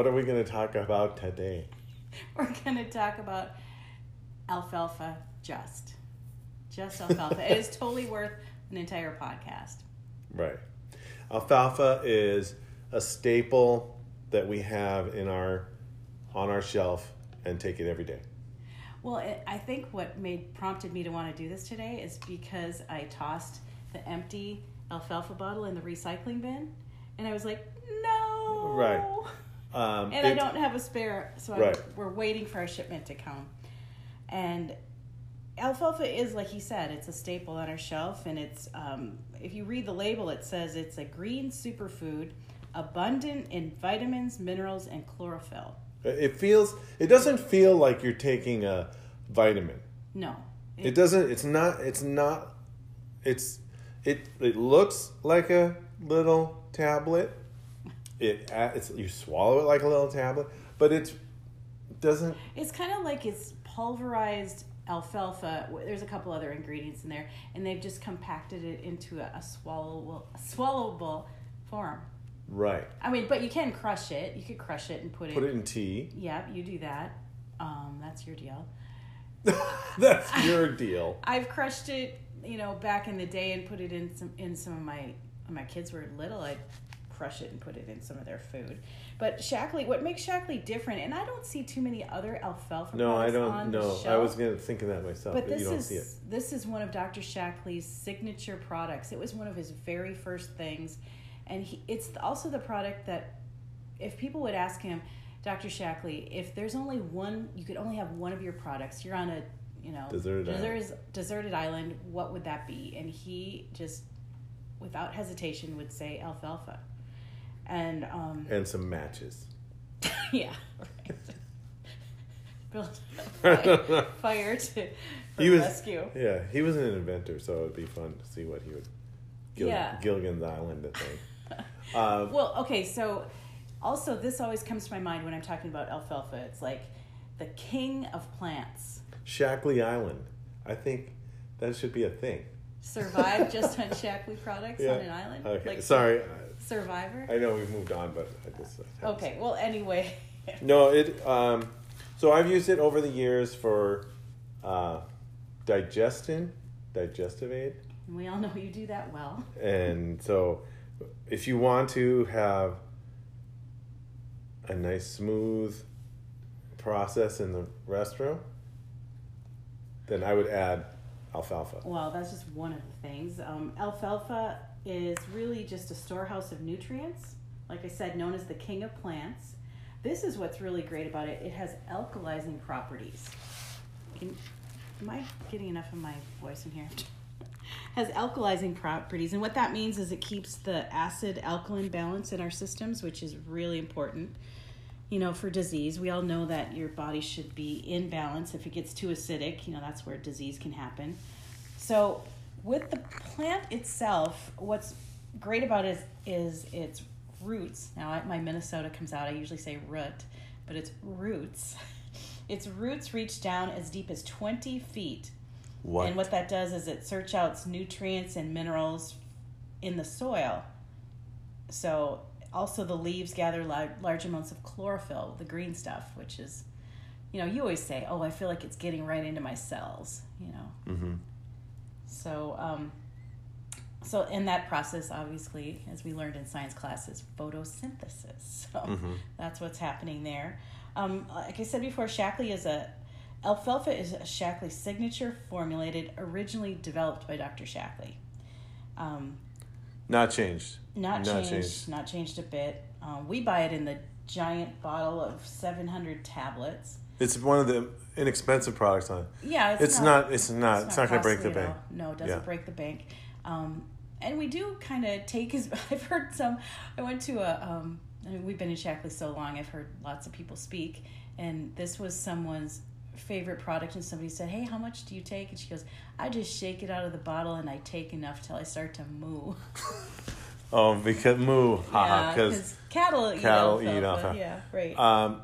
What are we going to talk about today? We're going to talk about alfalfa just. Just alfalfa. it is totally worth an entire podcast. Right. Alfalfa is a staple that we have in our on our shelf and take it every day. Well, it, I think what made prompted me to want to do this today is because I tossed the empty alfalfa bottle in the recycling bin, and I was like, no. Right. Um, and I don't have a spare, so I'm- we're waiting for our shipment to come. And alfalfa is, like he said, it's a staple on our shelf, and it's um, if you read the label, it says it's a green superfood, abundant in vitamins, minerals, and chlorophyll. It feels. It doesn't feel like you're taking a vitamin. No, It doesn't. It's not. It's not. It's. It. It looks like a little tablet. It. It's. You swallow it like a little tablet, but it's. Doesn't. It's kind of like it's pulverized alfalfa. There's a couple other ingredients in there, and they've just compacted it into a, a swallowable, a swallowable form. Right. I mean, but you can crush it. You could crush it and put it. Put it in tea. Yep, you do that. Um, that's your deal. That's your deal. I've crushed it, you know, back in the day and put it in some in some of my when my kids were little. I'd crush it and put it in some of their food. But Shaklee, what makes Shaklee different, and I don't see too many other alfalfa. No, I on don't. the No, I was gonna think of that myself, but, But this you don't is see it. this is one of Dr. Shaklee's signature products. It was one of his very first things, and he, it's also the product that, if people would ask him, Dr. Shaklee, if there's only one, you could only have one of your products. You're on a, you know, Deserted island. deserted, deserted island. What would that be? And he just, without hesitation, would say alfalfa, and um, And some matches. yeah. Build fire, fire to He was- rescue. Yeah, he was an inventor, so it'd be fun to see what he would. Gil- Yeah. Gilligan's Island, I think. uh, Well, okay, so also this always comes to my mind when I'm talking about alfalfa. It's like the king of plants. Shaklee Island. I think that should be a thing. Survive just on Shaklee products Yeah. on an island? Okay. Like Sorry, Survivor? I know we've moved on, but I just. Okay, well, anyway. No, it. Um, so I've used it over the years for uh, digestion, digestive aid, we all know you do that well. and so if you want to have a nice smooth process in the restroom, then I would add alfalfa. Well, that's just one of the things. Um, alfalfa is really just a storehouse of nutrients. Like I said, known as the king of plants. This is what's really great about it. It has alkalizing properties. Can, am I getting enough of my voice in here? has alkalizing properties, and what that means is it keeps the acid alkaline balance in our systems, which is really important. You know, for disease, we all know that your body should be in balance. If it gets too acidic, you know, that's where disease can happen. So, with the plant itself, what's great about it is, is its roots. Now, my Minnesota comes out, I usually say root, but it's roots. Its roots reach down as deep as 20 feet. What? And what that does is it search out nutrients and minerals in the soil. So, also the leaves gather large, amounts of chlorophyll, the green stuff, which is, you know, you always say, "Oh, I feel like it's getting right into my cells," you know. hmm So, um, so in that process, obviously, as we learned in science classes, photosynthesis. So Mhm. that's what's happening there. Um, like I said before, Shaklee is a alfalfa is a Shaklee signature formulated, originally developed by Dr. Shaklee. Um, Not changed. not, Not changed, changed. not changed a bit. Um, we buy it in the giant bottle of 700 tablets. It's one of the inexpensive products on. Yeah, it's, It's not. It's not. It's not, going to break the bank. all. No, it doesn't Yeah. break the bank. Um, and we do kind of take his. I've heard some. I went to a. Um, I mean, we've been in Shaklee so long. I've heard lots of people speak, and this was someone's favorite product. And somebody said, "Hey, how much do you take?" And she goes, "I just shake it out of the bottle, and I take enough till I start to moo." Oh, because moo, haha, Yeah, because cattle eat cattle eat alfalfa. Yeah, right. um,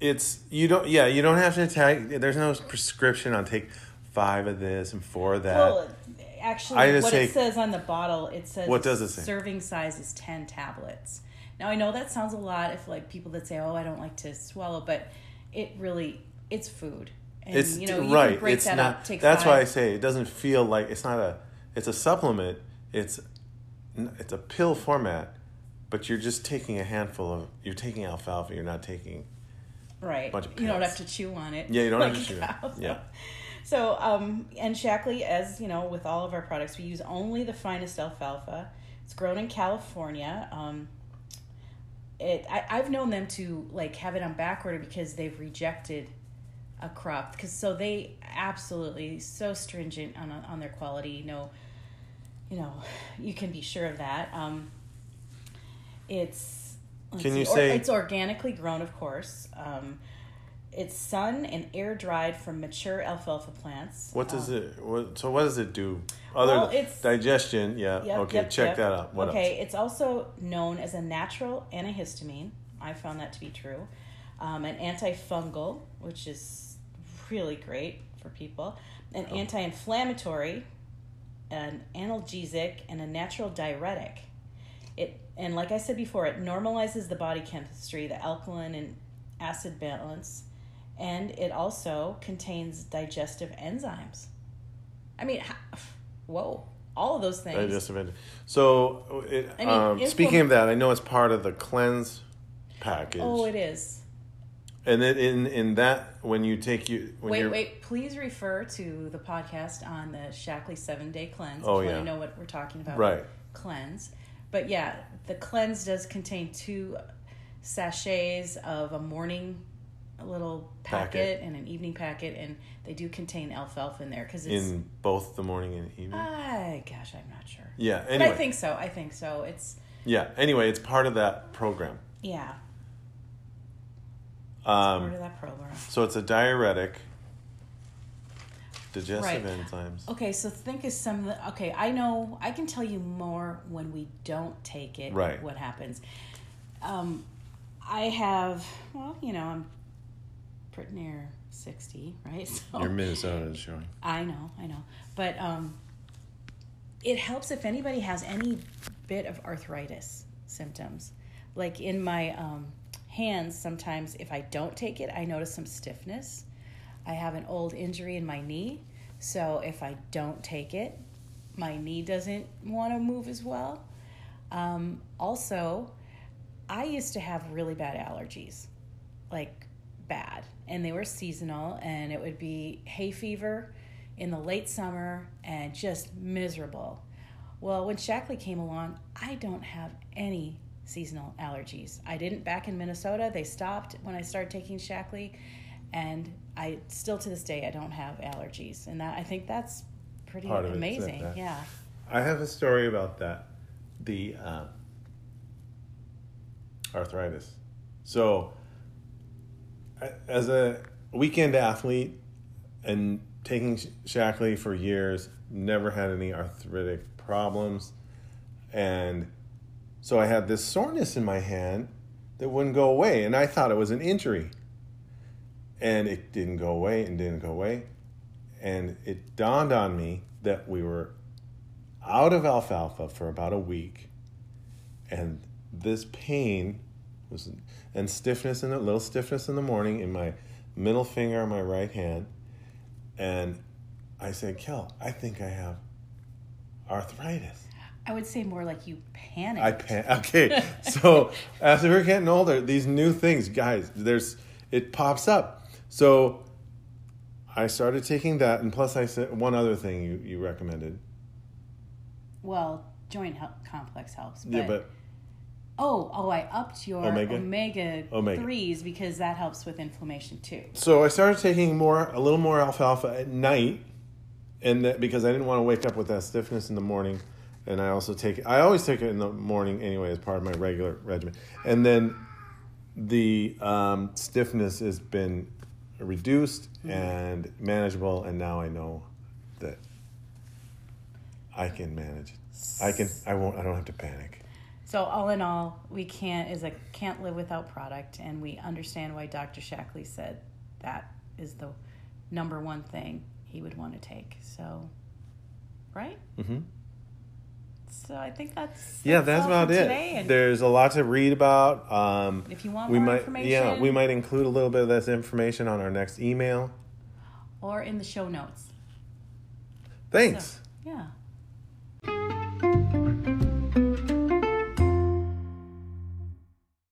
it's you don't. Yeah, you don't have to take. There's no prescription on take five of this and four of that. Well, actually, I just what say- it says on the bottle, it says What does it say? Serving size is ten tablets. Now I know that sounds a lot if like people that say, "Oh, I don't like to swallow," but it really it's food. And it's you know, you right. can break it's that not. up. Take that's why I say it doesn't feel like it's not a. It's a supplement. It's it's a pill format, but you're just taking a handful of. You're taking alfalfa. You're not taking. right. bunch of you don't have to chew on it. Yeah, you don't like have to chew. cow. Yeah. So, um, and Shaklee, as you know, with all of our products, we use only the finest alfalfa. It's grown in California. Um, it, I, I've known them to like have it on back order because they've rejected a crop because so they absolutely so stringent on on their quality. No, you know, you can be sure of that. Um, it's Can you see, or- say- it's organically grown, of course. Um, it's sun and air dried from mature alfalfa plants. What does Um, it? What, so what does it do? Other Well, it's- digestion. Yeah. Yep, okay. yep, check yep. that out. What okay, else? it's also known as a natural antihistamine. I found that to be true. Um, an antifungal, which is really great for people. An Oh. anti-inflammatory, an analgesic, and a natural diuretic. It and like I said before, it normalizes the body chemistry, the alkaline and acid balance, and it also contains digestive enzymes. I mean, whoa, all of those things. Digestive enzyme. So, it, I mean, um, speaking of that, I know it's part of the cleanse package. Oh, it is. And then in in that when you take you when Wait, you're, wait. Please refer to the podcast on the Shaklee seven day cleanse. Oh, if you yeah. want to know what we're talking about. Right. Cleanse. But yeah, the cleanse does contain two sachets of a morning a little packet, Packet. and an evening packet, and they do contain alfalfa in there because in both the morning and evening. Ah, gosh, I'm not sure. yeah. But I think so. I think so. It's yeah. Anyway, it's part of that program. yeah, Um, of that program. so it's a diuretic. Digestive Right. enzymes. Okay, so think of some of the. Okay, I know. I can tell you more when we don't take it. Right. What happens? Um, I have. Well, you know, I'm pretty near sixty, right? So Minnesota is showing. I know, I know, but um, it helps if anybody has any bit of arthritis symptoms, like in my um, hands. Sometimes, if I don't take it, I notice some stiffness. I have an old injury in my knee, so if I don't take it, my knee doesn't want to move as well. Um, also, I used to have really bad allergies, like bad, and they were seasonal, and it would be hay fever in the late summer and just miserable. Well, when Shaklee came along, I don't have any seasonal allergies. I didn't back in Minnesota. They stopped when I started taking Shaklee, and I still to this day I don't have allergies, and that I think that's pretty Part of it is amazing. Yeah. I have a story about that. The uh, arthritis. So, as a weekend athlete and taking Sh- Shaklee for years, never had any arthritic problems. And so I had this soreness in my hand that wouldn't go away. And I thought it was an injury. And it didn't go away and didn't go away. And it dawned on me that we were out of alfalfa for about a week, and this pain was and stiffness in a little stiffness in the morning in my middle finger on my right hand, and I said, "Kel, I think I have arthritis." I would say more like you panicked. I pan. Okay, so as we're getting older, these new things, guys, there's it pops up. So I started taking that, and plus I said one other thing you you recommended. well, joint help, complex helps. But, yeah, but oh, oh, I upped your Omega? omega, Omega. threes because that helps with inflammation too. So I started taking more, a little more alfalfa at night, and that because I didn't want to wake up with that stiffness in the morning, and I also take it. I always take it in the morning anyway as part of my regular regimen, and then the um, stiffness has been reduced and manageable, and now I know that I can manage. it. I can. I won't. I don't have to panic. So all in all, we can't is a can't live without product, and we understand why Dr. Shaklee said that is the number one thing he would want to take. So, right? Mm-hmm. So I think that's, yeah, that's all about it. And There's a lot to read about. Um, if you want we more might, information, yeah, we might include a little bit of this information on our next email. or in the show notes. Thanks. Yeah.